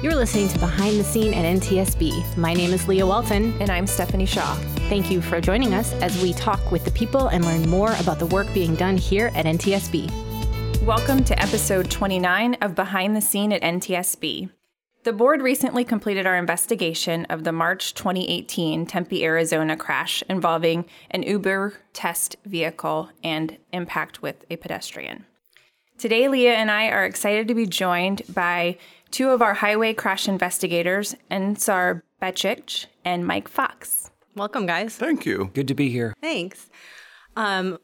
You're listening to Behind the Scene at NTSB. My name is Leah Walton. And I'm Stephanie Shaw. Thank you for joining us as we talk with the people and learn more about the work being done here at NTSB. Welcome to episode 29 of Behind the Scene at NTSB. The board recently completed our investigation of the March 2018 Tempe, Arizona crash involving an Uber test vehicle and impact with a pedestrian. Today, Leah and I are excited to be joined by two of our highway crash investigators, Ensar Becic and Mike Fox. Welcome, guys. Thank you. Good to be here. Thanks. Um,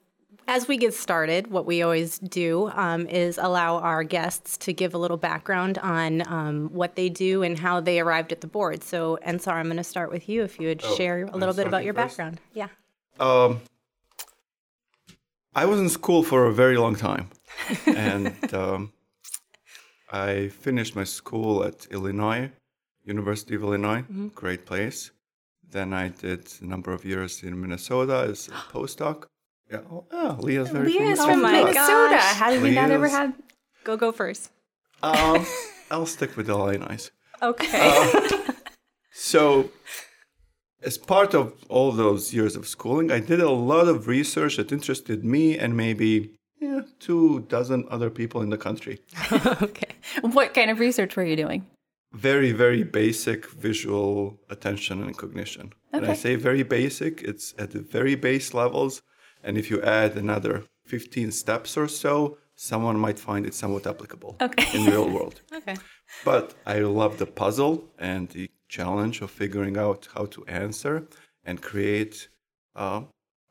as we get started, what we always do um, is allow our guests to give a little background on um, what they do and how they arrived at the board. So, Ensar, I'm going to start with you. If you would Oh, share a I'm little bit about your first? background. Yeah. Um, I was in school for a very long time, and um, I finished my school at Illinois, University of Illinois, Mm-hmm. great place. Then I did a number of years in Minnesota as a postdoc. Yeah, oh, yeah Leah's very Leah's familiar. from my Minnesota. gosh. How did we not ever Leah's- have? Go, go first. Um, I'll stick with Illinois. Okay. So, as part of all those years of schooling, I did a lot of research that interested me and maybe yeah, two dozen other people in the country. okay. What kind of research were you doing? Very, very basic visual attention and cognition. When I say very basic, it's at the very base levels. And if you add another 15 steps or so, someone might find it somewhat applicable Okay. in real world. Okay. But I love the puzzle and the challenge of figuring out how to answer and create uh,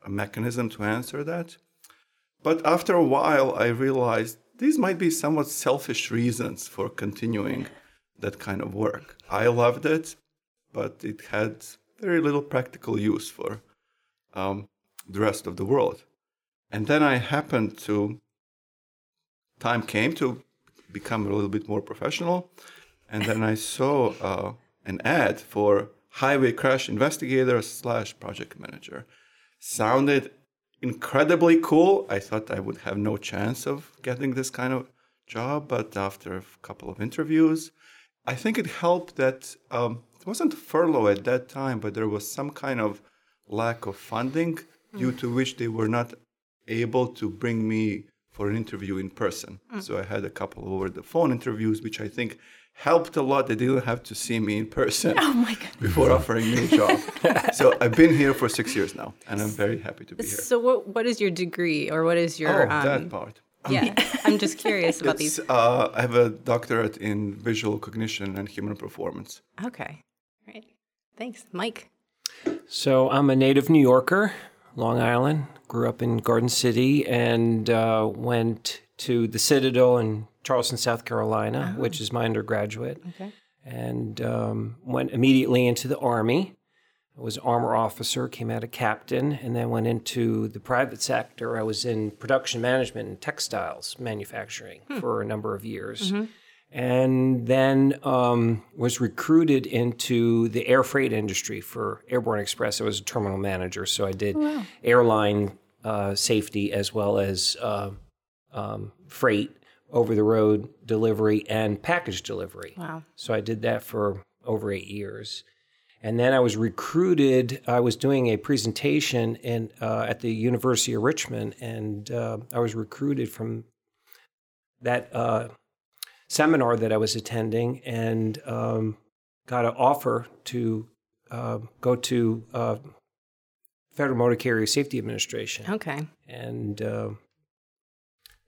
a mechanism to answer that. But after a while, I realized these might be somewhat selfish reasons for continuing that kind of work. I loved it, but it had very little practical use for um, the rest of the world. And then I happened to, time came to become a little bit more professional. And then I saw uh, an ad for highway crash investigator slash project manager. Sounded incredibly cool. I thought I would have no chance of getting this kind of job, but after a couple of interviews, I think it helped that um, it wasn't furlough at that time, but there was some kind of lack of funding due to which they were not able to bring me for an interview in person. So I had a couple of over the phone interviews, which I think helped a lot. They didn't have to see me in person Oh my god. before offering me a job. so I've been here for six years now, and I'm very happy to be here. So, what what is your degree, or what is your? Oh, your? that um, part. yeah, I'm just curious about It's, these. uh, I have a doctorate in visual cognition and human performance. Okay. Right. Thanks, Mike. So I'm a native New Yorker, Long Island. Grew up in Garden City and uh, went to the Citadel in Charleston, South Carolina, which is my undergraduate. Okay. And um, went immediately into the Army. I was armor officer, came out a captain, and then went into the private sector. I was in production management and textiles manufacturing for a number of years. And then um, was recruited into the air freight industry for Airborne Express. I was a terminal manager, so I did airline uh, safety as well as uh, um, freight, over the road delivery, and package delivery. Wow. So I did that for over eight years. And then I was recruited. I was doing a presentation in, uh, at the University of Richmond, and uh, I was recruited from that uh, seminar that I was attending and um, got an offer to uh, go to uh, Federal Motor Carrier Safety Administration. Okay. And uh,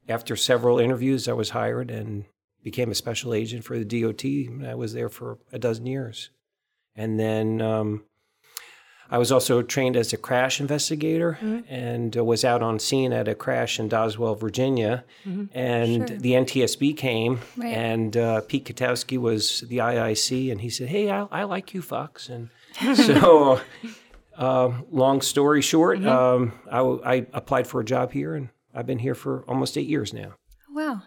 after several interviews, I was hired and became a special agent for the DOT. I was there for a dozen years. And then um, I was also trained as a crash investigator and uh, was out on scene at a crash in Doswell, Virginia. And the NTSB came, Right. and uh, Pete Katowski was the IIC, and he said, Hey, I, I like you, Fox. And so, uh, long story short, um, I, I applied for a job here, and I've been here for almost eight years now. Wow.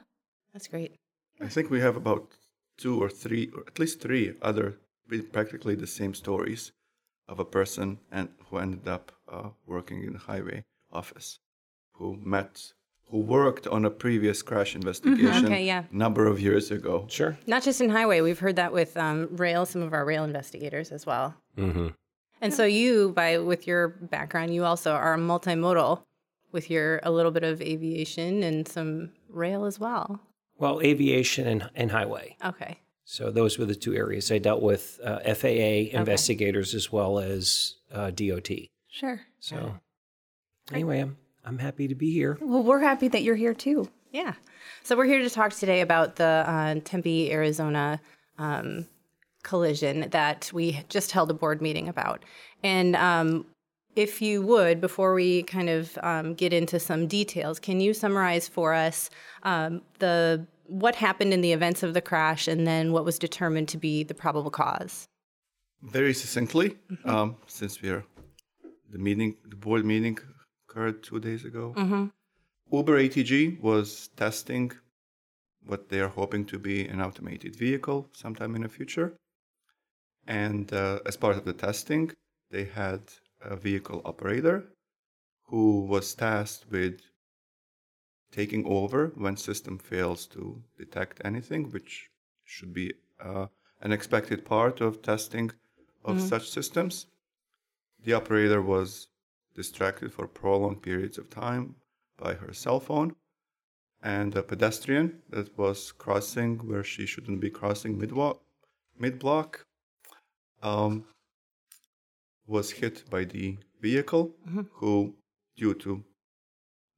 That's great. I think we have about two or three, or at least three other practically the same stories of a person and who ended up uh, working in the highway office, who met who worked on a previous crash investigation Okay, yeah. a number of years ago. Sure. Not just in highway, we've heard that with um, rail, some of our rail investigators as well. Mm-hmm. And so you, by with your background, you also are multimodal with your a little bit of aviation and some rail as well. Well, aviation and, and highway. Okay. So those were the two areas. I dealt with uh, FAA investigators as well as uh, DOT. Sure. So anyway, I'm I'm happy to be here. Well, we're happy that you're here too. Yeah. So we're here to talk today about the uh, Tempe, Arizona um, collision that we just held a board meeting about. And um, if you would, before we kind of um, get into some details, can you summarize for us um, the what happened in the events of the crash and then what was determined to be the probable cause? Very succinctly, um, since we are the meeting, the board meeting occurred two days ago. Uber ATG was testing what they are hoping to be an automated vehicle sometime in the future. And uh, as part of the testing, they had a vehicle operator who was tasked with taking over when system fails to detect anything, which should be uh, an expected part of testing of such systems. The operator was distracted for prolonged periods of time by her cell phone, and a pedestrian that was crossing where she shouldn't be crossing mid-walk, mid-block um, was hit by the vehicle, who, due to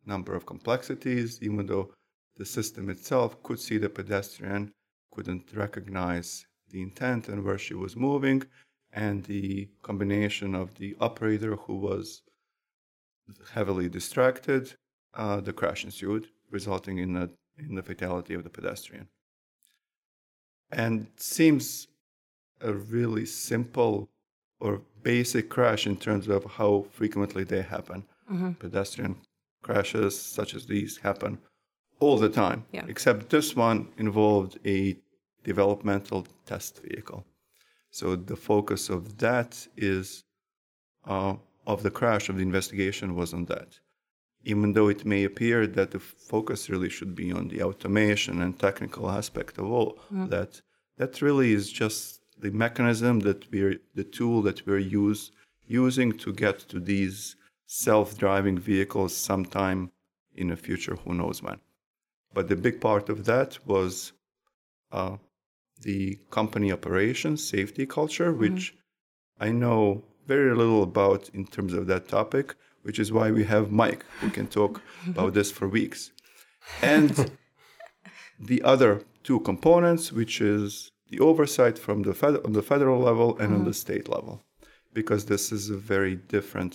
number of complexities, even though the system itself could see the pedestrian, couldn't recognize the intent and where she was moving, and the combination of the operator who was heavily distracted, uh, the crash ensued, resulting in a in the fatality of the pedestrian. And seems a really simple or basic crash in terms of how frequently they happen. Pedestrian crashes such as these happen all the time, Yeah. except this one involved a developmental test vehicle. So the focus of that is uh, of the crash of the investigation was on that. Even though it may appear that the focus really should be on the automation and technical aspect of all that, that really is just the mechanism that we're the tool that we're use, using to get to these self-driving vehicles sometime in the future, who knows when. But the big part of that was uh, the company operations, safety culture, which I know very little about in terms of that topic, which is why we have Mike, who can talk about this for weeks. And the other two components, which is the oversight from the fed- on the federal level and on the state level, because this is a very different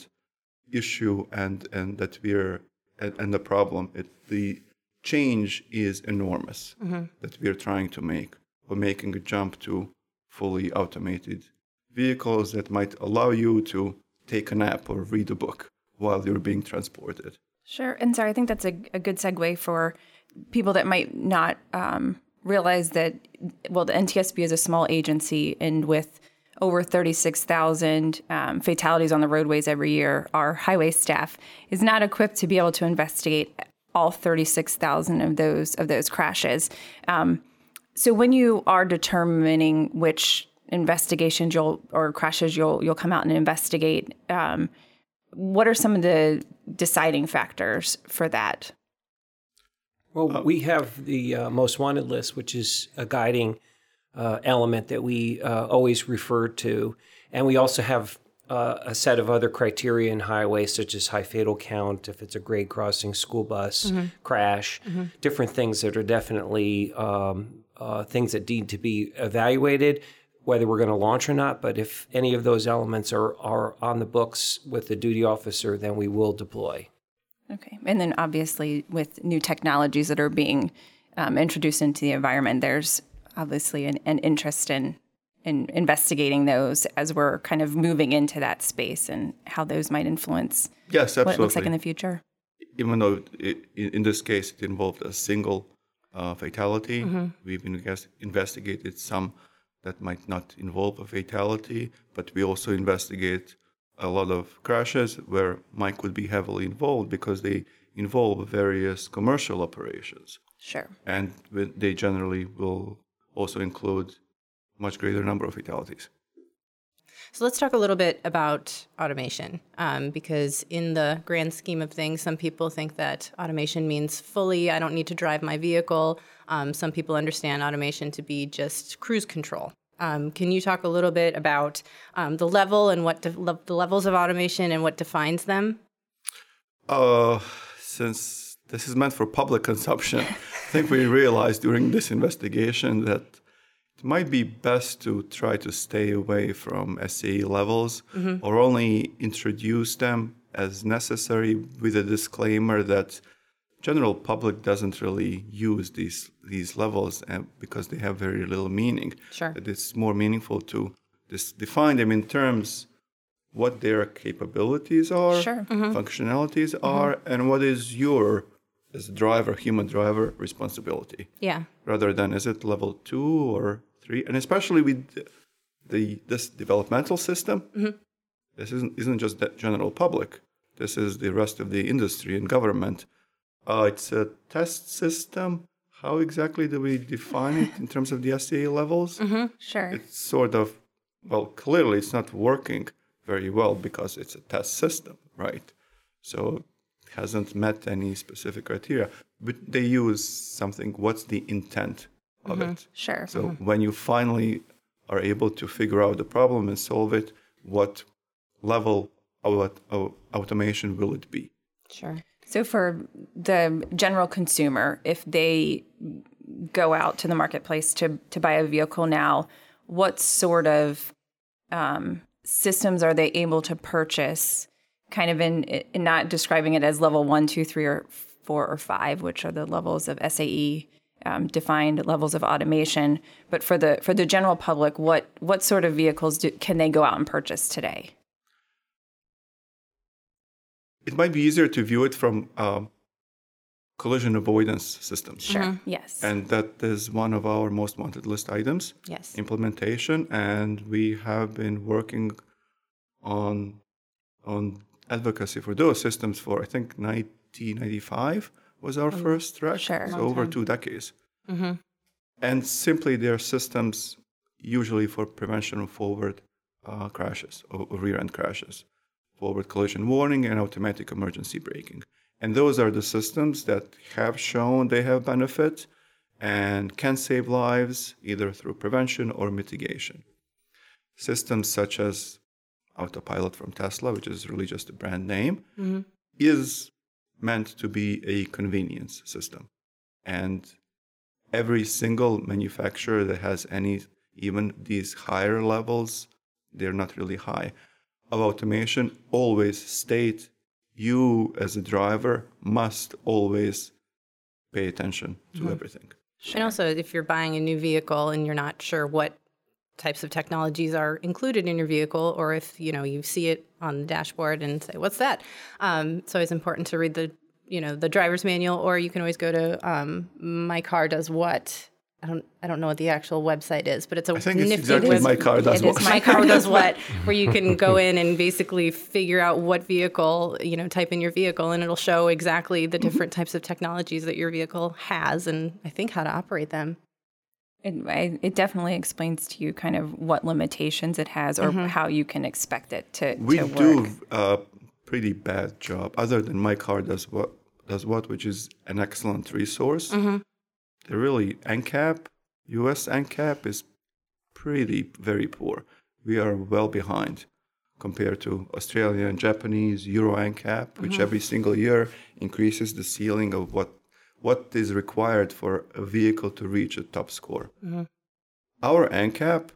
issue and and that we're and, and the problem it, the change is enormous that we're trying to make. We're making a jump to fully automated vehicles that might allow you to take a nap or read a book while you're being transported. Sure. And so I think that's a, a good segue for people that might not um, realize that, well, the NTSB is a small agency, and with over 36,000 um, fatalities on the roadways every year, our highway staff is not equipped to be able to investigate all 36,000 of those of those crashes. Um, so when you are determining which investigations you'll or crashes you'll you'll come out and investigate, um, what are some of the deciding factors for that? Well, we have the uh, most wanted list, which is a guiding uh, element that we uh, always refer to. And we also have uh, a set of other criteria in highways, such as high fatal count, if it's a grade crossing, school bus crash, different things that are definitely um, uh, things that need to be evaluated, whether we're going to launch or not. But if any of those elements are, are on the books with the duty officer, then we will deploy. Okay. And then obviously, with new technologies that are being um, introduced into the environment, there's obviously an, an interest in, in investigating those as we're kind of moving into that space and how those might influence yes what it looks like in the future. even though it, in in this case it involved a single uh, fatality, we've invest- investigated some that might not involve a fatality, but we also investigate a lot of crashes where Mike would be heavily involved because they involve various commercial operations. Sure. And they generally will also include much greater number of fatalities. So let's talk a little bit about automation, um, because in the grand scheme of things, some people think that automation means fully, I don't need to drive my vehicle. Um, some people understand automation to be just cruise control. Um, can you talk a little bit about um, the level and what de- le- the levels of automation and what defines them? Uh, since this is meant for public consumption, I think we realized during this investigation that it might be best to try to stay away from SAE levels mm-hmm. or only introduce them as necessary with a disclaimer that general public doesn't really use these these levels because they have very little meaning. Sure. It's more meaningful to just define them in terms what their capabilities are, sure. mm-hmm. functionalities mm-hmm. are, and what is your as a driver, human driver, responsibility. Yeah. Rather than is it level two or three, and especially with the this developmental system, mm-hmm. this isn't isn't just the general public. This is the rest of the industry and government. Uh, it's a test system. How exactly do we define it in terms of the SAE levels? Mm-hmm. Sure. It's sort of well, clearly it's not working very well because it's a test system, right? So it hasn't met any specific criteria, but they use something. What's the intent of mm-hmm. it? Sure. So mm-hmm. when you finally are able to figure out the problem and solve it, what level of, of automation will it be? Sure. So for the general consumer, if they go out to the marketplace to to buy a vehicle now, what sort of um, systems are they able to purchase kind of in, in not describing it as level one, two, three, or four or five, which are the levels of SAE um, defined levels of automation. But for the for the general public, what what sort of vehicles do, can they go out and purchase today? It might be easier to view it from um, collision avoidance systems. Sure. Mm-hmm. Yes. And that is one of our most wanted list items. Yes. Implementation, and we have been working on on advocacy for those systems for I think 1995 was our first track. Sure. So over two decades. Mm-hmm. And simply they're systems usually for prevention of forward uh, crashes or, or rear end crashes, forward collision warning and automatic emergency braking. And those are the systems that have shown they have benefit and can save lives either through prevention or mitigation. Systems such as Autopilot from Tesla, which is really just a brand name, mm-hmm. is meant to be a convenience system. And every single manufacturer that has any, even these higher levels, they're not really high, of automation always state you as a driver must always pay attention to mm-hmm. everything. And also, if you're buying a new vehicle and you're not sure what types of technologies are included in your vehicle, or if you know you see it on the dashboard and say, "What's that?" Um, it's always important to read the you know the driver's manual, or you can always go to um, My Car Does What. I don't I don't know what the actual website is, but it's a I think it's exactly web- My Car Does it What. My Car Does What, where you can go in and basically figure out what vehicle you know type in your vehicle, and it'll show exactly the different types of technologies that your vehicle has, and I think how to operate them. It, it definitely explains to you kind of what limitations it has or mm-hmm. how you can expect it to, work. we to do a pretty bad job other than my car does what does what which is an excellent resource mm-hmm. The really ncap us ncap is pretty very poor we are well behind compared to australian and japanese euro ncap which mm-hmm. every single year increases the ceiling of what what is required for a vehicle to reach a top score. Mm-hmm. Our NCAP,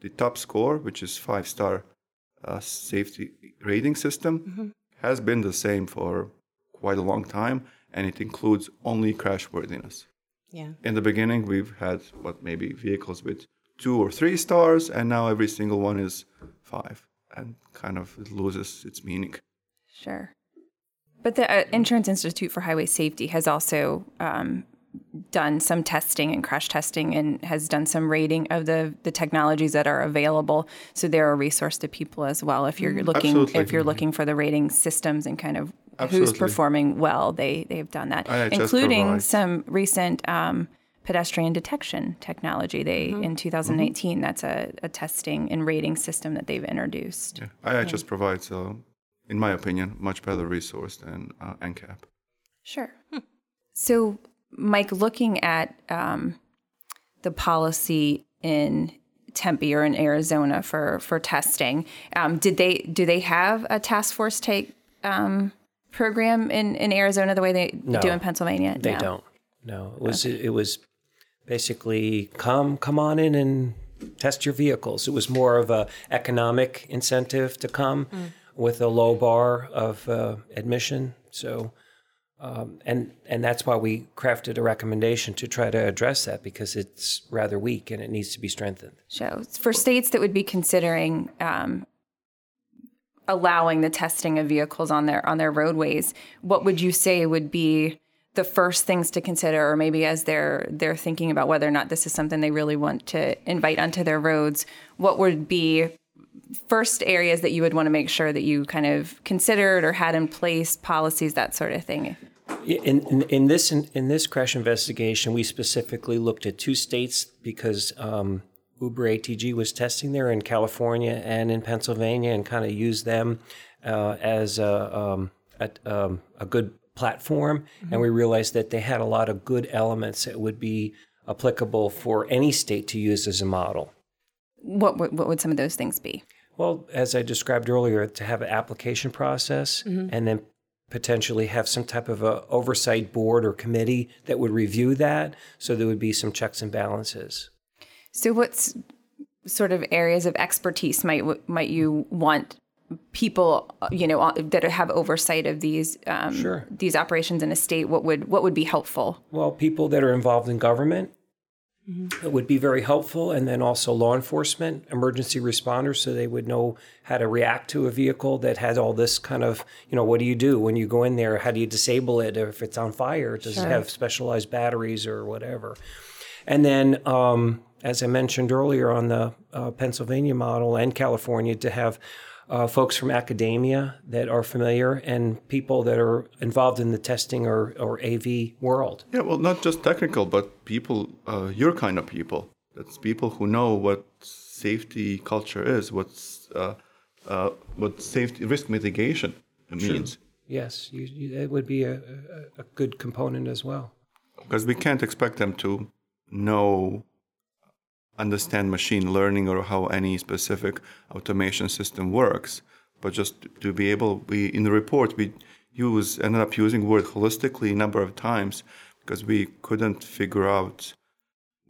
the top score, which is five star uh, safety rating system, mm-hmm. has been the same for quite a long time, and it includes only crashworthiness. Yeah. In the beginning, we've had what maybe vehicles with two or three stars, and now every single one is five, and kind of it loses its meaning. Sure. But the uh, Insurance Institute for Highway Safety has also um, done some testing and crash testing and has done some rating of the the technologies that are available. So they're a resource to people as well if you're mm-hmm. looking Absolutely. if you're looking for the rating systems and kind of who's performing well, they they've done that, IIHS including provides. some recent um, pedestrian detection technology. They Mm-hmm. in 2019, that's a, a testing and rating system that they've introduced. Yeah. IIHS provides, uh, in my opinion, much better resource than uh, NCAP. Sure. So, Mike, looking at um, the policy in Tempe or in Arizona for for testing, um, did they do they have a task force take um, program in, in Arizona the way they No, do in Pennsylvania? They No. don't. No, it was it was basically come come on in and test your vehicles. It was more of a economic incentive to come with a low bar of uh, admission. So, um, and and that's why we crafted a recommendation to try to address that because it's rather weak and it needs to be strengthened. So, for states that would be considering um, allowing the testing of vehicles on their on their roadways, what would you say would be the first things to consider, or maybe as they're they're thinking about whether or not this is something they really want to invite onto their roads, what would be first areas that you would want to make sure that you kind of considered or had in place policies, that sort of thing? In, in, in this in, in this crash investigation, we specifically looked at two states because um, Uber ATG was testing there in California and in Pennsylvania, and kind of used them uh, as a, um, a, um, a good platform. And we realized that they had a lot of good elements that would be applicable for any state to use as a model. What would, what would some of those things be? Well, as I described earlier, to have an application process and then potentially have some type of a oversight board or committee that would review that, so there would be some checks and balances. So, what's sort of areas of expertise might might you want people, you know, that have oversight of these um, Sure. these operations in a state? What would what would be helpful? Well, people that are involved in government it would be very helpful, and then also law enforcement, emergency responders, so they would know how to react to a vehicle that has all this kind of, you know, what do you do when you go in there? How do you disable it if it's on fire? Does it have specialized batteries or whatever? And then, um, as I mentioned earlier on the uh, Pennsylvania model and California, to have uh, folks from academia that are familiar and people that are involved in the testing or, or AV world. Yeah, well, not just technical, but people, uh, your kind of people. That's people who know what safety culture is, what's uh, uh, what safety risk mitigation means. Yes, you, you, it would be a, a, a good component as well. Because we can't expect them to know, understand machine learning or how any specific automation system works. But just to be able, we in the report we use ended up using word holistically a number of times because we couldn't figure out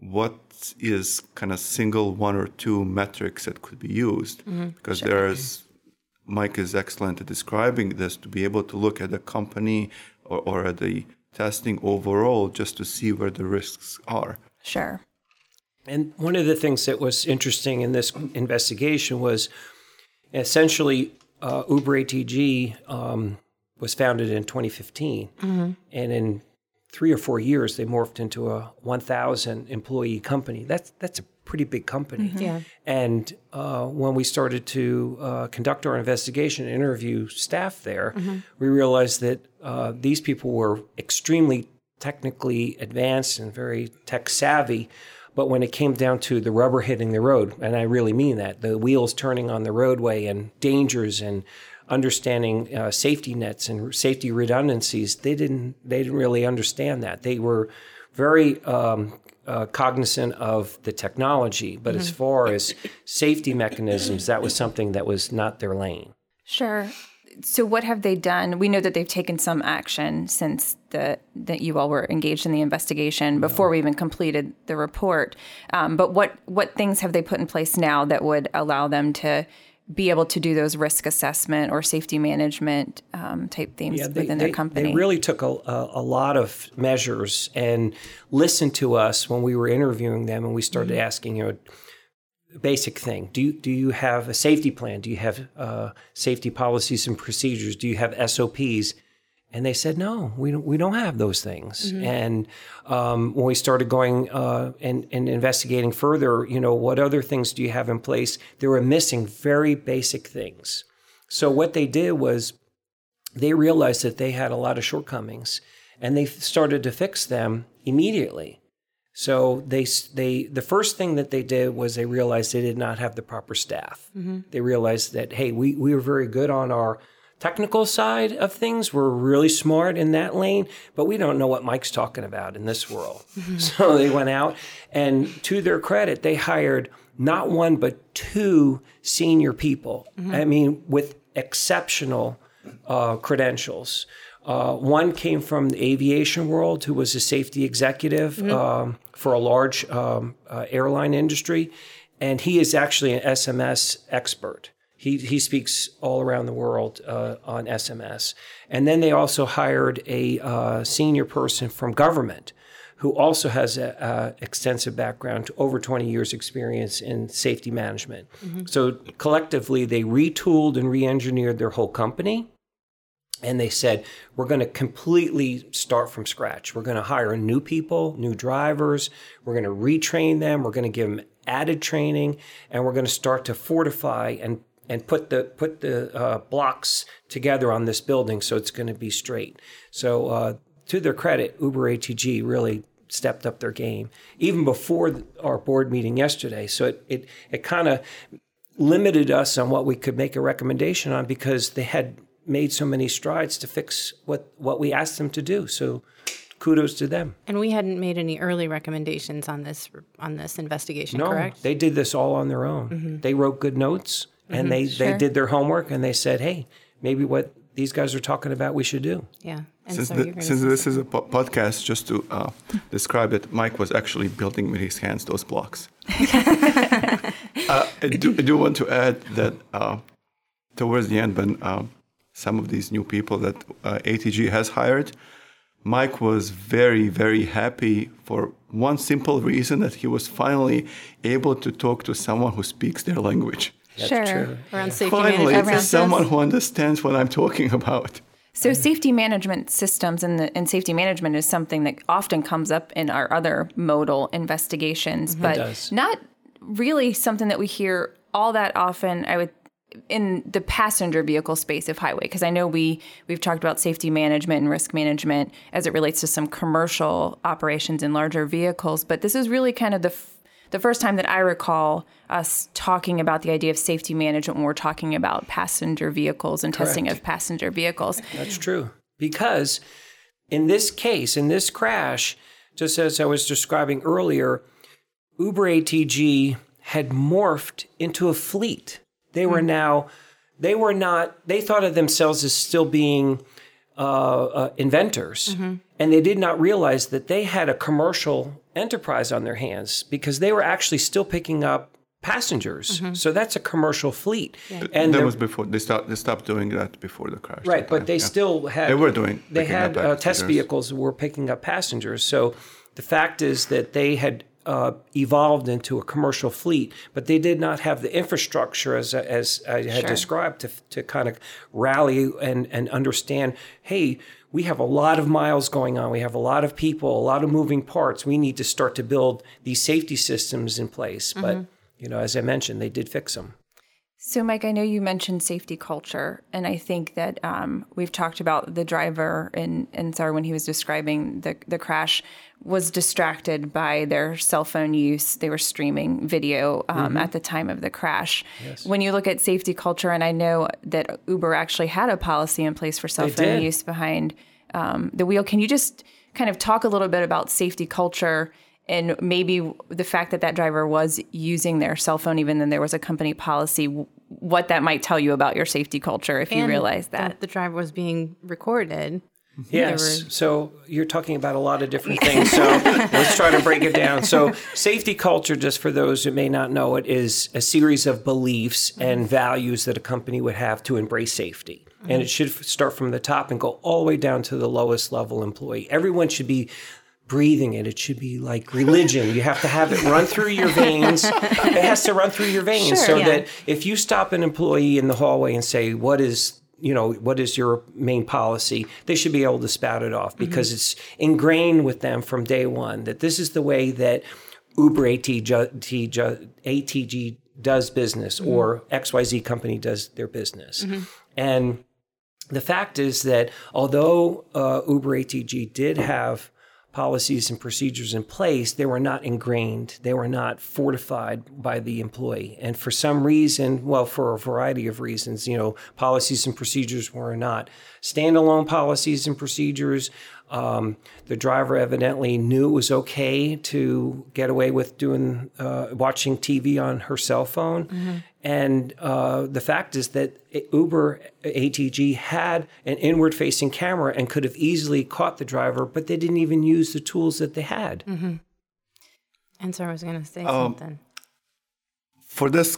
what is kind of single one or two metrics that could be used mm-hmm. because there's Mike is excellent at describing this to be able to look at the company or, or at the testing overall just to see where the risks are. Sure. And one of the things that was interesting in this investigation was essentially uh, Uber ATG um, was founded in 2015. And in three or four years, they morphed into a 1,000 employee company. That's, that's a pretty big company. Yeah. And uh, when we started to uh, conduct our investigation and interview staff there, we realized that uh, these people were extremely technically advanced and very tech savvy. But when it came down to the rubber hitting the road, and I really mean that, the wheels turning on the roadway and dangers and understanding uh, safety nets and safety redundancies, they didn't they didn't really understand that. They were very um, uh, cognizant of the technology, but as far as safety mechanisms, that was something that was not their lane. Sure. So what have they done? We know that they've taken some action since the that you all were engaged in the investigation before we even completed the report. Um, but what what things have they put in place now that would allow them to be able to do those risk assessment or safety management um, type themes Yeah, they, within they- their company? They really took a, a, a lot of measures and listened to us when we were interviewing them, and we started Mm-hmm. asking, you know, basic thing. Do you, do you have a safety plan? Do you have uh, safety policies and procedures? Do you have SOPs? And they said, no, we don't, we don't have those things. And um, when we started going uh, and, and investigating further, you know, what other things do you have in place? They were missing very basic things. So what they did was they realized that they had a lot of shortcomings and they started to fix them immediately. So they they the first thing that they did was they realized they did not have the proper staff. Mm-hmm. They realized that hey, we we were very good on our technical side of things. We're really smart in that lane, but we don't know what Mike's talking about in this world. Mm-hmm. So they went out and to their credit, they hired not one but two senior people. Mm-hmm. I mean, with exceptional uh, credentials. Uh, one came from the aviation world, who was a safety executive mm-hmm. um, for a large um, uh, airline industry, and he is actually an SMS expert. He, he speaks all around the world uh, on SMS. And then they also hired a uh, senior person from government who also has an extensive background, over 20 years experience in safety management. Mm-hmm. So collectively, they retooled and re-engineered their whole company and they said we're going to completely start from scratch. We're going to hire new people new drivers. We're going to retrain them. We're going to give them added training. And we're going to start to fortify and and put the put the uh, blocks together on this building so it's going to be straight. So uh, to their credit uber atg really stepped up their game even before our board meeting yesterday. So it it, it kind of limited us on what we could make a recommendation on because they had made so many strides to fix what, what we asked them to do. So kudos to them. And we hadn't made any early recommendations on this on this investigation, no, correct? They did this all on their own. Mm-hmm. They wrote good notes and mm-hmm, they, sure. they did their homework and they said, hey, maybe what these guys are talking about we should do. Yeah. And since, so the, since this is a po- podcast, just to uh, describe it, Mike was actually building with his hands those blocks. uh, I, do, I, do, want to add that uh, towards the end, when uh, some of these new people that uh, ATG has hired. Mike was very, very happy for one simple reason that he was finally able to talk to someone who speaks their language. That's sure. True. Around safety finally, management. someone who understands what I'm talking about. So safety management systems and, the, and safety management is something that often comes up in our other modal investigations, mm-hmm. but not really something that we hear all that often. I would in the passenger vehicle space of highway because i know we we've talked about safety management and risk management as it relates to some commercial operations in larger vehicles but this is really kind of the f- the first time that i recall us talking about the idea of safety management when we're talking about passenger vehicles and Correct. testing of passenger vehicles. That's true. Because in this case in this crash just as i was describing earlier uber atg had morphed into a fleet they were mm-hmm. now, they were not, they thought of themselves as still being uh, uh, inventors. Mm-hmm. And they did not realize that they had a commercial enterprise on their hands because they were actually still picking up passengers. Mm-hmm. So that's a commercial fleet. Yeah. And that was before they stopped. They stopped doing that before the crash. Right, but they yeah. still had. They were doing. They had uh, test vehicles that were picking up passengers. So the fact is that they had uh, evolved into a commercial fleet, but they did not have the infrastructure as, as I had sure. described to, to kind of rally and, and understand hey, we have a lot of miles going on. We have a lot of people, a lot of moving parts. We need to start to build these safety systems in place. Mm-hmm. But, you know, as I mentioned, they did fix them. So, Mike, I know you mentioned safety culture, and I think that um, we've talked about the driver and and Ensar when he was describing the the crash was distracted by their cell phone use. They were streaming video um, mm-hmm. at the time of the crash. Yes. When you look at safety culture, and I know that Uber actually had a policy in place for cell they phone did. use behind um, the wheel. Can you just kind of talk a little bit about safety culture? and maybe the fact that that driver was using their cell phone even though there was a company policy what that might tell you about your safety culture if and you realize that. that the driver was being recorded Yes. So you're talking about a lot of different things. So let's try to break it down. So safety culture, just for those who may not know it, is a series of beliefs and values that a company would have to embrace safety. And it should start from the top and go all the way down to the lowest level employee. Everyone should be breathing it. It should be like religion. You have to have it run through your veins. It has to run through your veins sure, so yeah. that if you stop an employee in the hallway and say, "What is you know what is your main policy?" They should be able to spout it off because mm-hmm. it's ingrained with them from day one that this is the way that Uber ATG, ATG does business mm-hmm. or XYZ company does their business, mm-hmm. and the fact is that although uh, Uber ATG did have policies and procedures in place, they were not ingrained. They were not fortified by the employee. And for some reason, well, for a variety of reasons, you know, policies and procedures were not standalone policies and procedures. Um, the driver evidently knew it was okay to get away with doing uh, watching TV on her cell phone, mm-hmm. And uh, the fact is that Uber ATG had an inward-facing camera and could have easily caught the driver, but they didn't even use the tools that they had. Mm-hmm. And so I was going to say um, something. For this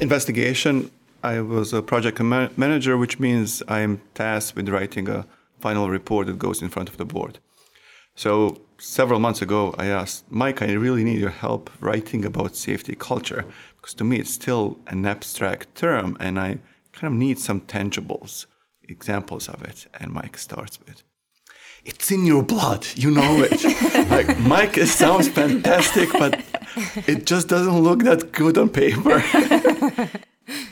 investigation, I was a project manager, which means I am tasked with writing a final report that goes in front of the board. So several months ago, I asked Mike, I really need your help writing about safety culture because to me it's still an abstract term, and I kind of need some tangibles, examples of it. And Mike starts with, "It's in your blood, you know it." like Mike, it sounds fantastic, but it just doesn't look that good on paper.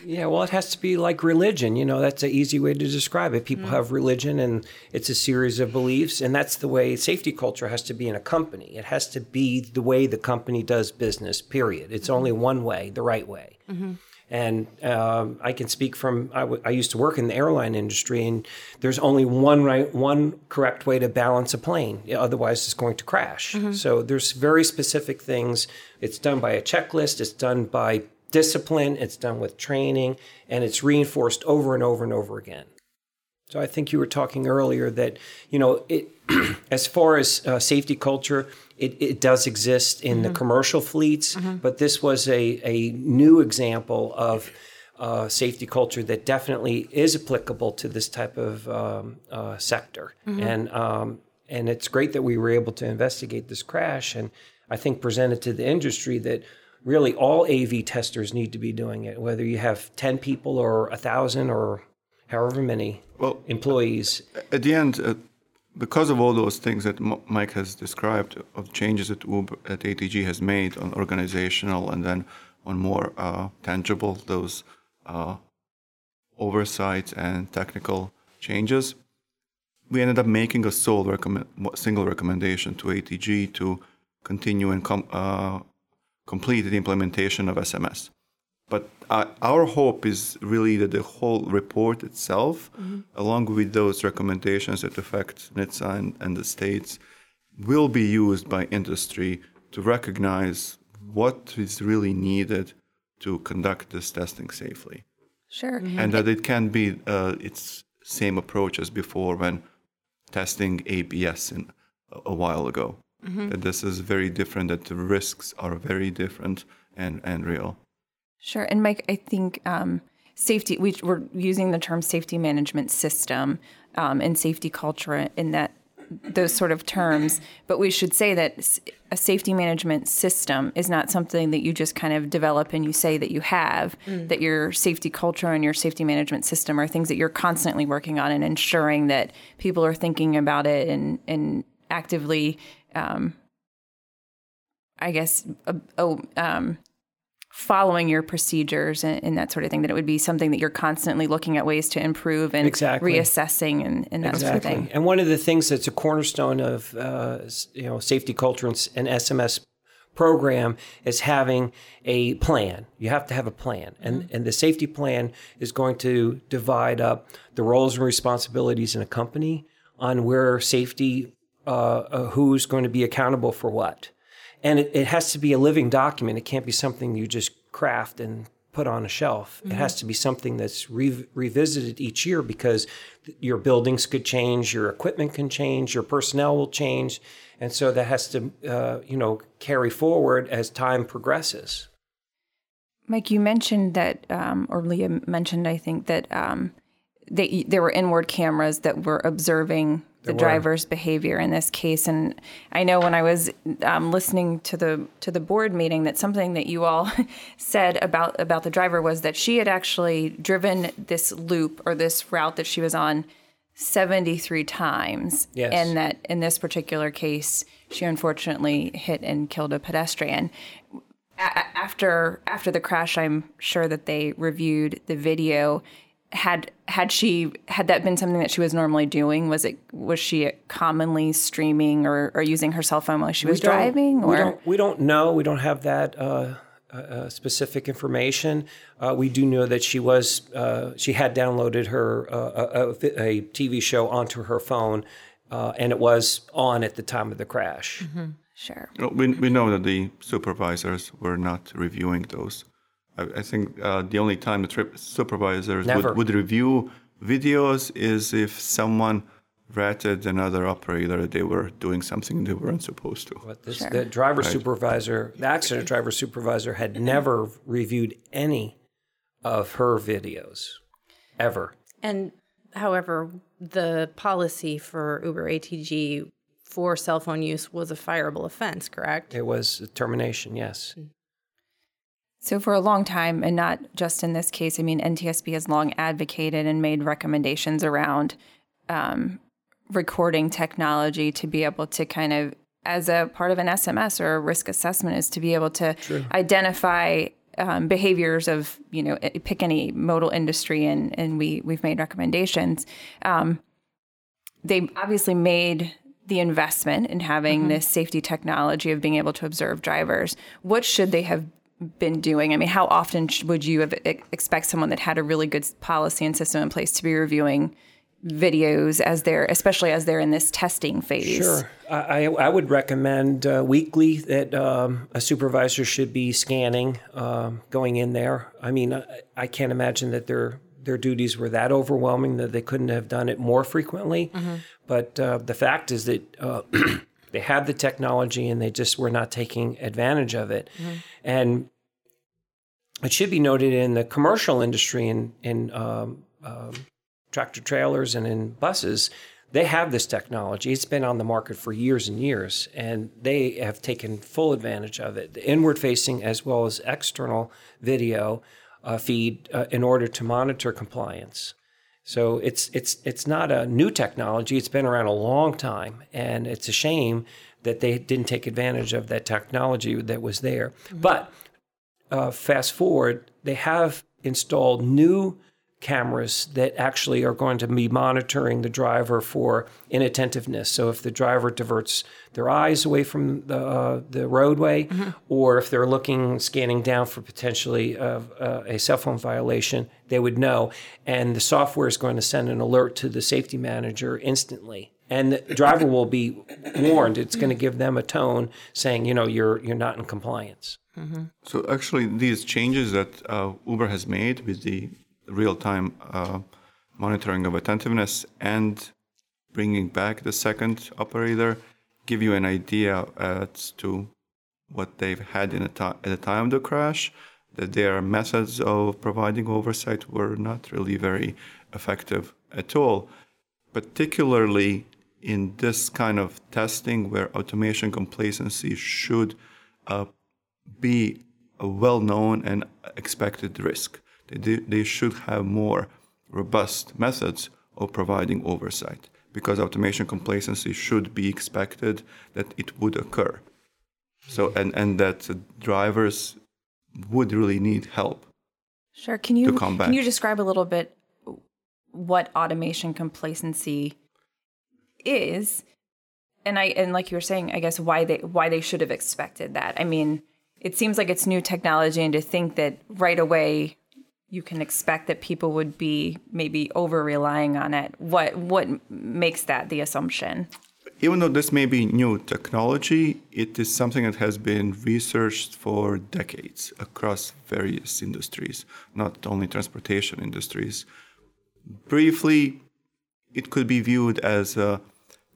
Yeah, well, it has to be like religion. You know, that's an easy way to describe it. People mm. have religion and it's a series of beliefs. And that's the way safety culture has to be in a company. It has to be the way the company does business, period. It's only mm-hmm. one way, the right way. Mm-hmm. And um, I can speak from, I, w- I used to work in the airline industry, and there's only one right, one correct way to balance a plane. Otherwise, it's going to crash. Mm-hmm. So there's very specific things. It's done by a checklist. It's done by discipline, it's done with training, and it's reinforced over and over and over again. So I think you were talking earlier that, you know, it, as far as uh, safety culture, it, it does exist in mm-hmm. the commercial fleets, mm-hmm. but this was a, a new example of uh, safety culture that definitely is applicable to this type of um, uh, sector. Mm-hmm. And, um, and it's great that we were able to investigate this crash and I think presented to the industry that really all AV testers need to be doing it, whether you have 10 people or a thousand or however many well, employees. At the end, uh, because of all those things that M- Mike has described, of changes that Uber at ATG has made on organizational and then on more uh, tangible, those uh, oversight and technical changes, we ended up making a sole recommend, single recommendation to ATG to continue and com- completed implementation of SMS. But uh, our hope is really that the whole report itself, mm-hmm. along with those recommendations that affect NHTSA and, and the states, will be used by industry to recognize what is really needed to conduct this testing safely. Sure. Mm-hmm. And that it can be uh, its same approach as before when testing ABS in, a, a while ago mm-hmm. that this is very different, that the risks are very different and, and real. Sure. And Mike, I think um, safety, we, are using the term safety management system um, and safety culture in that those sort of terms, but we should say that a safety management system is not something that you just kind of develop and you say that you have. Mm. That your safety culture and your safety management system are things that you're constantly working on and ensuring that people are thinking about it and and actively um, I guess, uh, oh, um, following your procedures and, and, that sort of thing. That it would be something that you're constantly looking at ways to improve and exactly. reassessing and, and that exactly. sort of thing. And one of the things that's a cornerstone of uh, you know safety culture and, and SMS program is having a plan. You have to have a plan. And, mm-hmm. and the safety plan is going to divide up the roles and responsibilities in a company on where safety uh, uh, who's going to be accountable for what. And it, it, has to be a living document. It can't be something you just craft and put on a shelf. Mm-hmm. It has to be something that's re- revisited each year because your buildings could change, your equipment can change, your personnel will change. And so that has to, uh, you know, carry forward as time progresses. Mike, you mentioned that, um, or Leah mentioned, I think, that um, they, there were inward cameras that were observing the driver's behavior in this case. And I know when I was um, listening to the to the board meeting that something that you all said about about the driver was that she had actually driven this loop or this route that she was on 73 times. Yes. And that in this particular case, she unfortunately hit and killed a pedestrian. A- after after the crash, I'm sure that they reviewed the video had had she had that been something that she was normally doing? Was it was she commonly streaming or, or using her cell phone while she was We don't- driving? Or we don't we don't know. We don't have that uh, uh, uh, specific information. Uh, we do know that she was uh, she had downloaded her uh, a, a, a TV show onto her phone, uh, and it was on at the time of the crash. sure. Well, We, we know that the supervisors were not reviewing those. I, I think uh, the only time the trip supervisors would, would review videos is if someone ratted another operator that they were doing something they weren't supposed to. But this, the driver supervisor, the accident driver supervisor, had never reviewed any of her videos, ever. And however, the policy for Uber ATG for cell phone use was a fireable offense, correct? It was a termination. Yes. So for a long time, and not just in this case, I mean, NTSB has long advocated and made recommendations around um, recording technology to be able to kind of, as a part of an SMS or a risk assessment, is to be able to identify um, behaviors of, you know, pick any modal industry, and and we we've made recommendations. Um, they obviously made the investment in having this safety technology of being able to observe drivers. What should they have been doing? I mean, how often would you have expect someone that had a really good policy and system in place to be reviewing videos as they're, especially as they're in this testing phase? Sure. I, I I would recommend uh, weekly that um, a supervisor should be scanning um, going in there. I mean, I, I can't imagine that their their duties were that overwhelming that they couldn't have done it more frequently. But uh, the fact is that uh, they had the technology and they just were not taking advantage of it. And it should be noted in the commercial industry in in um, um, tractor trailers and in buses, they have this technology. It's been on the market for years and years, and they have taken full advantage of it, the inward facing as well as external video uh, feed uh, in order to monitor compliance. So it's it's it's not a new technology. It's been around a long time, and it's a shame that they didn't take advantage of that technology that was there. But uh, fast forward, they have installed new cameras that actually are going to be monitoring the driver for inattentiveness. So if the driver diverts their eyes away from the uh, the roadway, or if they're looking scanning down for potentially uh, uh, a cell phone violation, they would know, and the software is going to send an alert to the safety manager instantly. And the driver will be warned. It's going to give them a tone saying, you know, you're you're not in compliance. So actually, these changes that uh, Uber has made with the real-time uh, monitoring of attentiveness and bringing back the second operator give you an idea as to what they've had in at the time of the crash. That their methods of providing oversight were not really very effective at all, particularly in this kind of testing where automation complacency should uh, be a well-known and expected risk. They, they should have more robust methods of providing oversight because automation complacency should be expected that it would occur. So and and that drivers would really need help. Sure. Can you can you describe a little bit what automation complacency is? And I and like you were saying, I guess why they why they should have expected that. I mean, it seems like it's new technology and to think that right away you can expect that people would be maybe over relying on it. What what makes that the assumption? Even though this may be new technology, it is something that has been researched for decades across various industries, not only transportation industries. Briefly, it could be viewed as a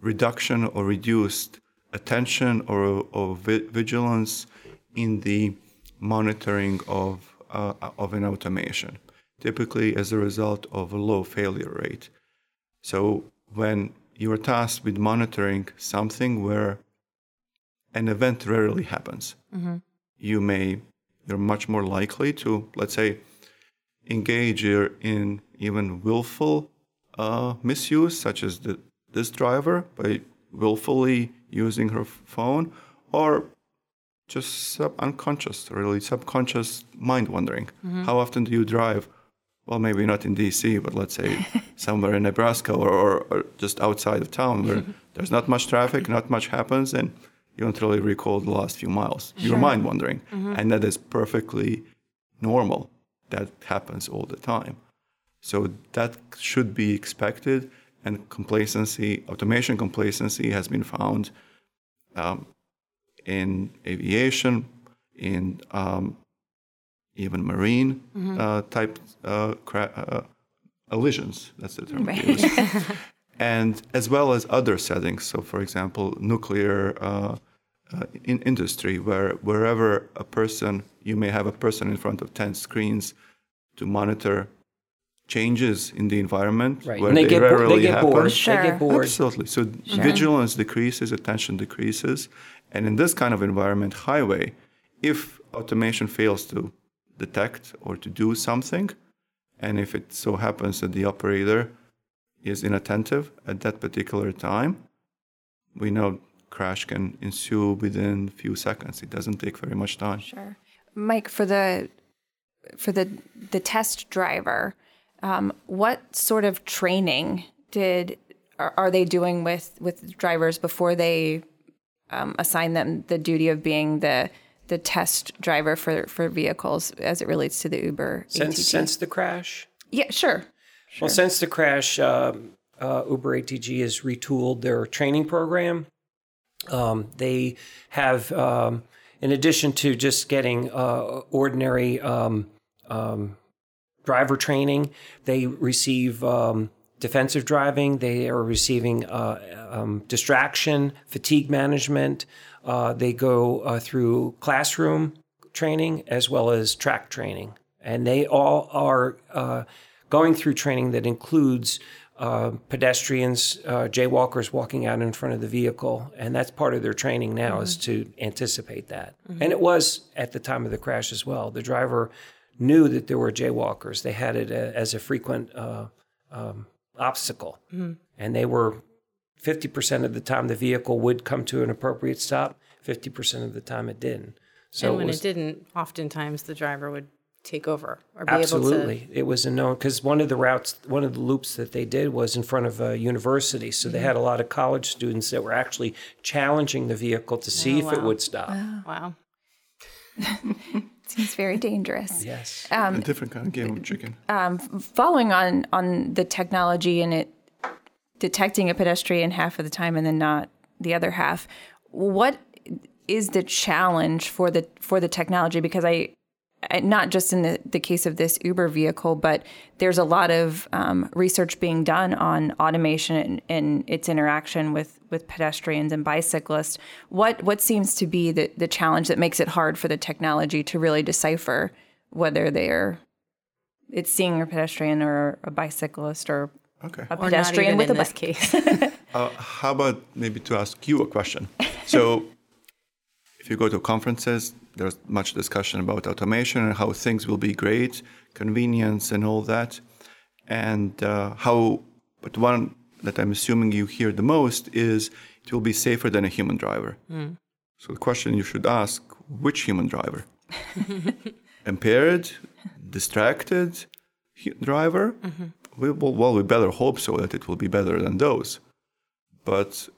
reduction or reduced attention or, or vi- vigilance in the monitoring of, uh, of an automation, typically as a result of a low failure rate. So when you are tasked with monitoring something where an event rarely happens, you may you're much more likely to, let's say, engage in even willful uh, misuse, such as the, this driver by willfully using her phone, or just sub- unconscious, really subconscious mind wandering. Mm-hmm. How often do you drive well, maybe not in DC, but let's say somewhere in Nebraska or, or, or just outside of town where mm-hmm. there's not much traffic, not much happens, and you don't really recall the last few miles. You're mind wandering. Mm-hmm. And that is perfectly normal. That happens all the time. So that should be expected. And complacency, automation complacency has been found um, in aviation, in um, even marine uh, type uh, cra- uh, allisions. That's the term. we use. and as well as other settings. So, for example, nuclear uh, uh, in industry, where wherever a person, you may have a person in front of 10 screens to monitor changes in the environment Right. where And they, get, bo- rarely they get happen. bored. Sure. They get bored. Absolutely. So vigilance decreases, attention decreases. And in this kind of environment, highway, if automation fails to detect or to do something, and if it so happens that the operator is inattentive at that particular time, we know crash can ensue within a few seconds. It doesn't take very much time. Sure. Mike, for the for the the test driver, um, what sort of training did are, are they doing with with drivers before they um, assign them the duty of being the the test driver for for vehicles as it relates to the Uber Since, ATG? since the crash, yeah, sure. Well, since the crash, um, uh, Uber ATG has retooled their training program. Um, they have, um, in addition to just getting uh, ordinary um, um, driver training, they receive um, defensive driving. They are receiving uh, um, distraction, fatigue management. Uh, they go uh, through classroom training as well as track training. And they all are uh, going through training that includes uh, pedestrians, uh, jaywalkers walking out in front of the vehicle. And that's part of their training now is to anticipate that. And it was at the time of the crash as well. The driver knew that there were jaywalkers, they had it as a frequent uh, um, obstacle. And they were 50% of the time the vehicle would come to an appropriate stop, 50% of the time it didn't. So and when was, it didn't, oftentimes the driver would take over or be Absolutely, it was a known because one of the routes, one of the loops that they did was in front of a university, so Mm-hmm. they had a lot of college students that were actually challenging the vehicle to see if it Oh, would stop. able. Wow. Seems very dangerous. Yes, a um, different kind of game of chicken. Um, following on on the technology and it detecting a pedestrian half of the time and then not the other half what is the challenge for the for the technology because i I- not just in the, the case of this uber vehicle but there's a lot of um, research being done on automation and, and its interaction with with pedestrians and bicyclists what what seems to be the, the challenge that makes it hard for the technology to really decipher whether they're it's seeing a pedestrian or a bicyclist or Okay. a Or not pedestrian even with in a this bike. case. Uh, how about maybe to ask you a question? So, if you go to conferences, there's much discussion about automation and how things will be great, convenience, and all that. And uh, how, but one that I'm assuming you hear the most is it will be safer than a human driver. So, the question you should ask which human driver? Impaired, distracted driver? We, well, well, we better hope so that it will be better than those but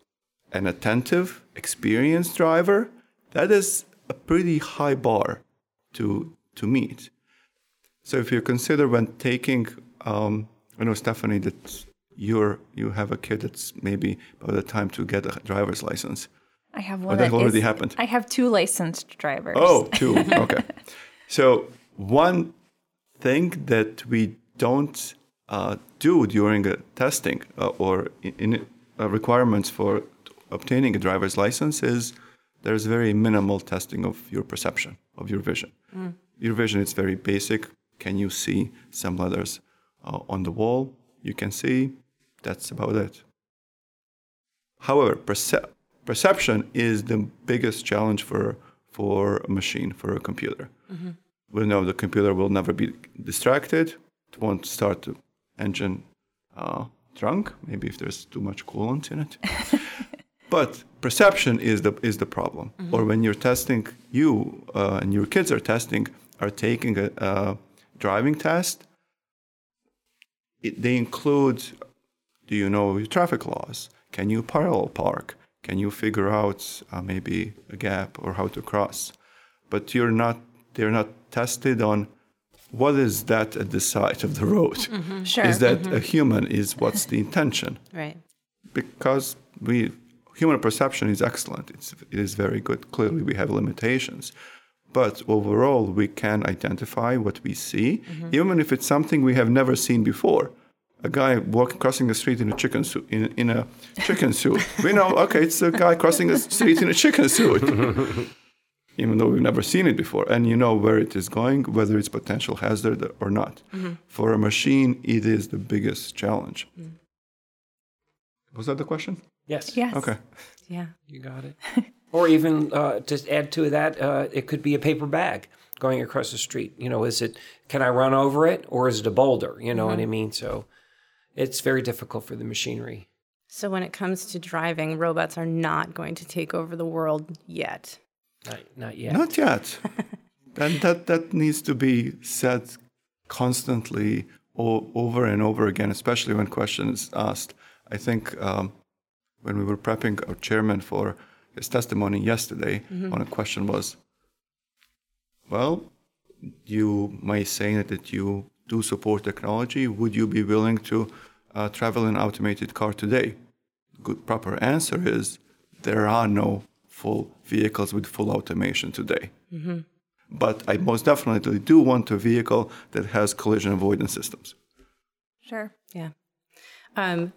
an attentive, experienced driver, that is a pretty high bar to to meet. So if you consider when taking, um, I know Stephanie that you're you have a kid that's maybe by the time to get a driver's license. I have one that that already is- happened. I have two licensed drivers. Oh, two. Okay. so one thing that we don't uh, do during a testing uh, or in, in uh, requirements for obtaining a driver's license is there's very minimal testing of your perception of your vision. Your vision is very basic. Can you see some letters uh, on the wall? You can see. That's about it. However, perce- perception is the biggest challenge for for a machine, for a computer. We know the computer will never be distracted. It won't start the engine uh, drunk. Maybe if there's too much coolant in it. but perception is the is the problem. Or when you're testing, you uh, and your kids are testing, are taking a, a driving test. it, they include do you know your traffic laws? Can you parallel park? Can you figure out uh, maybe a gap or how to cross? But you're not, they're not tested on what is that at the side of the road? Mm-hmm. Sure. Is that a human? Is what's the intention? Right. because we human perception is excellent. It's, it is very good. Clearly, we have limitations, but overall, we can identify what we see, mm-hmm. even if it's something we have never seen before. A guy walking crossing the street in a chicken suit. In, in a chicken suit, we know. Okay, it's a guy crossing the street in a chicken suit. even though we've never seen it before, and you know where it is going, whether it's potential hazard or not. Mm-hmm. For a machine, it is the biggest challenge. Mm. Was that the question? Yes. Yes. Okay. Yeah. You got it. or even uh, to add to that, uh, it could be a paper bag going across the street. You know, is it, can I run over it or is it a boulder? You know what I mean? So it's very difficult for the machinery. So when it comes to driving, robots are not going to take over the world yet. Not, not yet. Not yet. and that, that needs to be said constantly o- over and over again, especially when question is asked. I think um, when we were prepping our chairman for his testimony yesterday, one of the question was, well, you may say that you do support technology. Would you be willing to uh, travel in an automated car today? Good proper answer is there are no full vehicles with full automation today. But I most definitely do want a vehicle that has collision avoidance systems. Sure. Yeah. Um,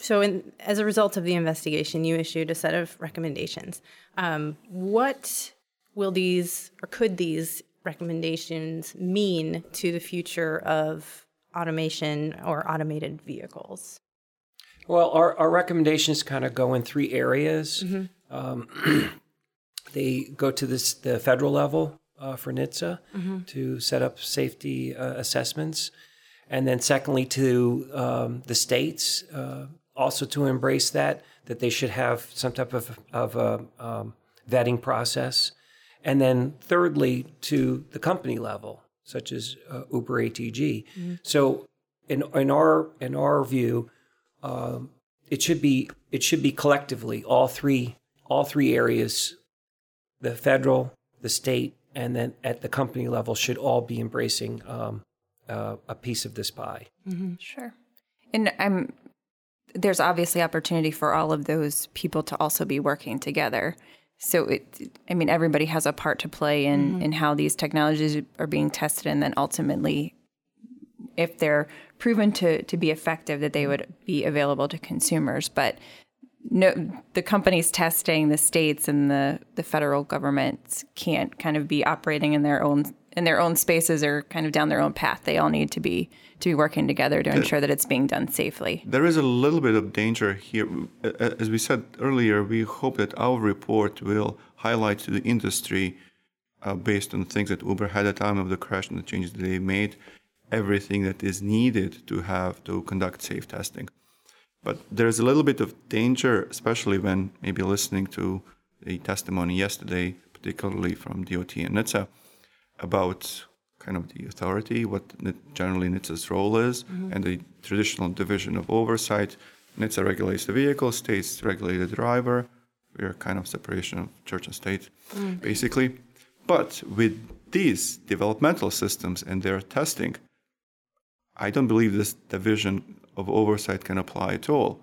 so, in, as a result of the investigation, you issued a set of recommendations. Um, what will these, or could these recommendations mean to the future of automation or automated vehicles? Well, our, our recommendations kind of go in three areas. Um, they go to this the federal level uh, for NHTSA to set up safety uh, assessments, and then secondly to um, the states uh, also to embrace that that they should have some type of of a um, vetting process, and then thirdly to the company level, such as uh, Uber ATG. So, in in our in our view um, it should be it should be collectively all three all three areas the federal the state and then at the company level should all be embracing um, uh, a piece of this pie Sure. And I'm there's obviously opportunity for all of those people to also be working together. So it I mean everybody has a part to play in mm-hmm. in how these technologies are being tested and then ultimately if they're proven to to be effective that they would be available to consumers. But no the companies testing the states and the the federal governments can't kind of be operating in their own in their own spaces or kind of down their own path. They all need to be to be working together to ensure that it's being done safely There is a little bit of danger here. As we said earlier, we hope that our report will highlight to the industry, uh, based on things that Uber had at the time of the crash and the changes that they made, everything that is needed to have to conduct safe testing. But there's a little bit of danger, especially when maybe listening to the testimony yesterday, particularly from DOT and NHTSA, about kind of the authority, what generally NHTSA's role is, mm-hmm. and the traditional division of oversight. NHTSA regulates the vehicle, states regulate the driver. We're kind of separation of church and state, mm. basically. But with these developmental systems and their testing, I don't believe this division of oversight can apply at all.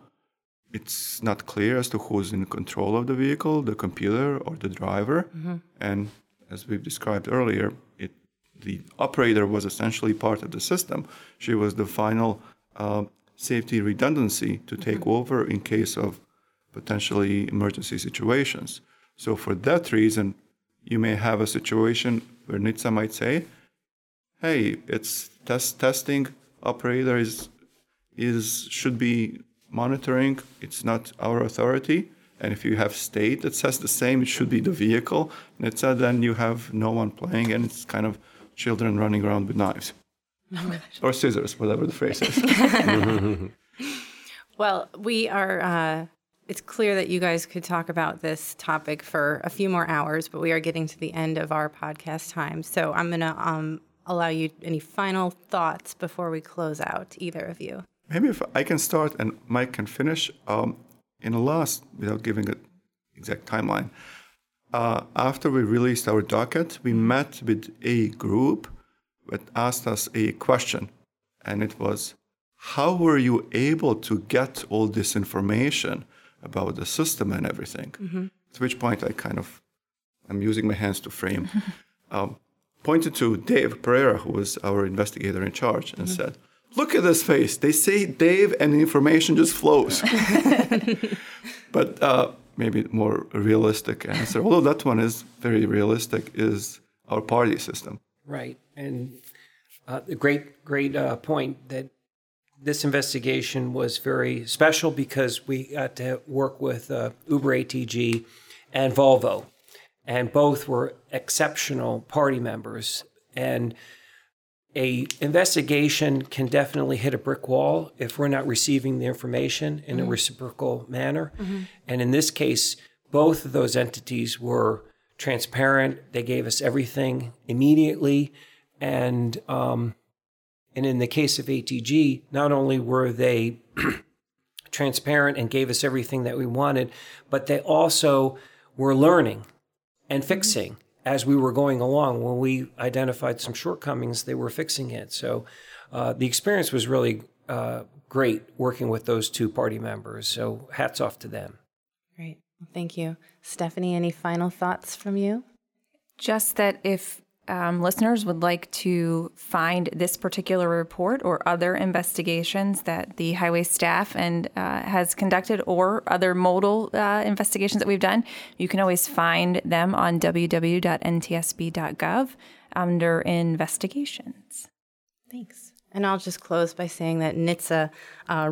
It's not clear as to who's in control of the vehicle, the computer or the driver. Mm-hmm. And as we've described earlier, the operator was essentially part of the system. She was the final uh, safety redundancy to take over in case of potentially emergency situations. So, for that reason, you may have a situation where NHTSA might say, hey, it's test testing operator is is should be monitoring. It's not our authority. And if you have state that says the same, it should be the vehicle. And then you have no one playing, and it's kind of children running around with knives or scissors, whatever the phrase is. Well, we are. Uh, it's clear that you guys could talk about this topic for a few more hours, but we are getting to the end of our podcast time. So I'm going to um, allow you any final thoughts before we close out, either of you. Maybe if I can start and Mike can finish. Um, in the last, without giving an exact timeline, uh, after we released our docket, we met with a group that asked us a question, and it was, "How were you able to get all this information about the system and everything?" Mm-hmm. At which point, I kind of, I'm using my hands to frame, um, pointed to Dave Pereira, who was our investigator in charge, and mm-hmm. said look at this face. They say Dave, and the information just flows. but uh, maybe more realistic answer, although that one is very realistic, is our party system. Right, and uh, the great, great uh, point that this investigation was very special because we got to work with uh, Uber ATG and Volvo, and both were exceptional party members. And a investigation can definitely hit a brick wall if we're not receiving the information in mm-hmm. a reciprocal manner. Mm-hmm. And in this case, both of those entities were transparent. They gave us everything immediately, and um, and in the case of ATG, not only were they transparent and gave us everything that we wanted, but they also were learning and mm-hmm. fixing as we were going along, when we identified some shortcomings, they were fixing it. So uh, the experience was really uh, great working with those two party members. So hats off to them. Great. thank you. Stephanie, any final thoughts from you? Just that if um, listeners would like to find this particular report or other investigations that the highway staff and uh, has conducted or other modal uh, investigations that we've done, you can always find them on www.ntsb.gov under investigations. Thanks. And I'll just close by saying that NHTSA uh,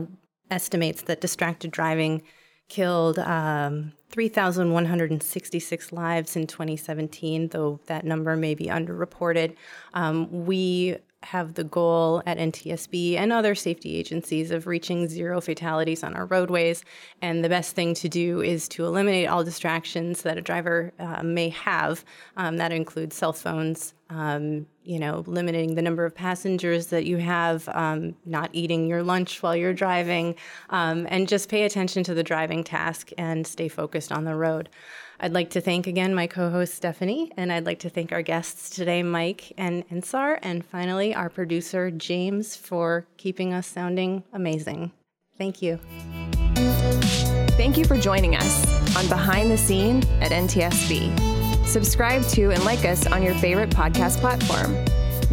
estimates that distracted driving killed um, 3,166 lives in 2017, though that number may be underreported. Um, we have the goal at NTSB and other safety agencies of reaching zero fatalities on our roadways. And the best thing to do is to eliminate all distractions that a driver uh, may have. Um, that includes cell phones, um, you know, limiting the number of passengers that you have, um, not eating your lunch while you're driving, um, and just pay attention to the driving task and stay focused on the road. I'd like to thank again my co host Stephanie, and I'd like to thank our guests today, Mike and Ensar, and finally our producer James for keeping us sounding amazing. Thank you. Thank you for joining us on Behind the Scene at NTSB. Subscribe to and like us on your favorite podcast platform.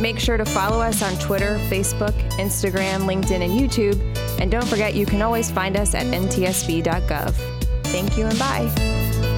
Make sure to follow us on Twitter, Facebook, Instagram, LinkedIn, and YouTube. And don't forget, you can always find us at ntsb.gov. Thank you and bye.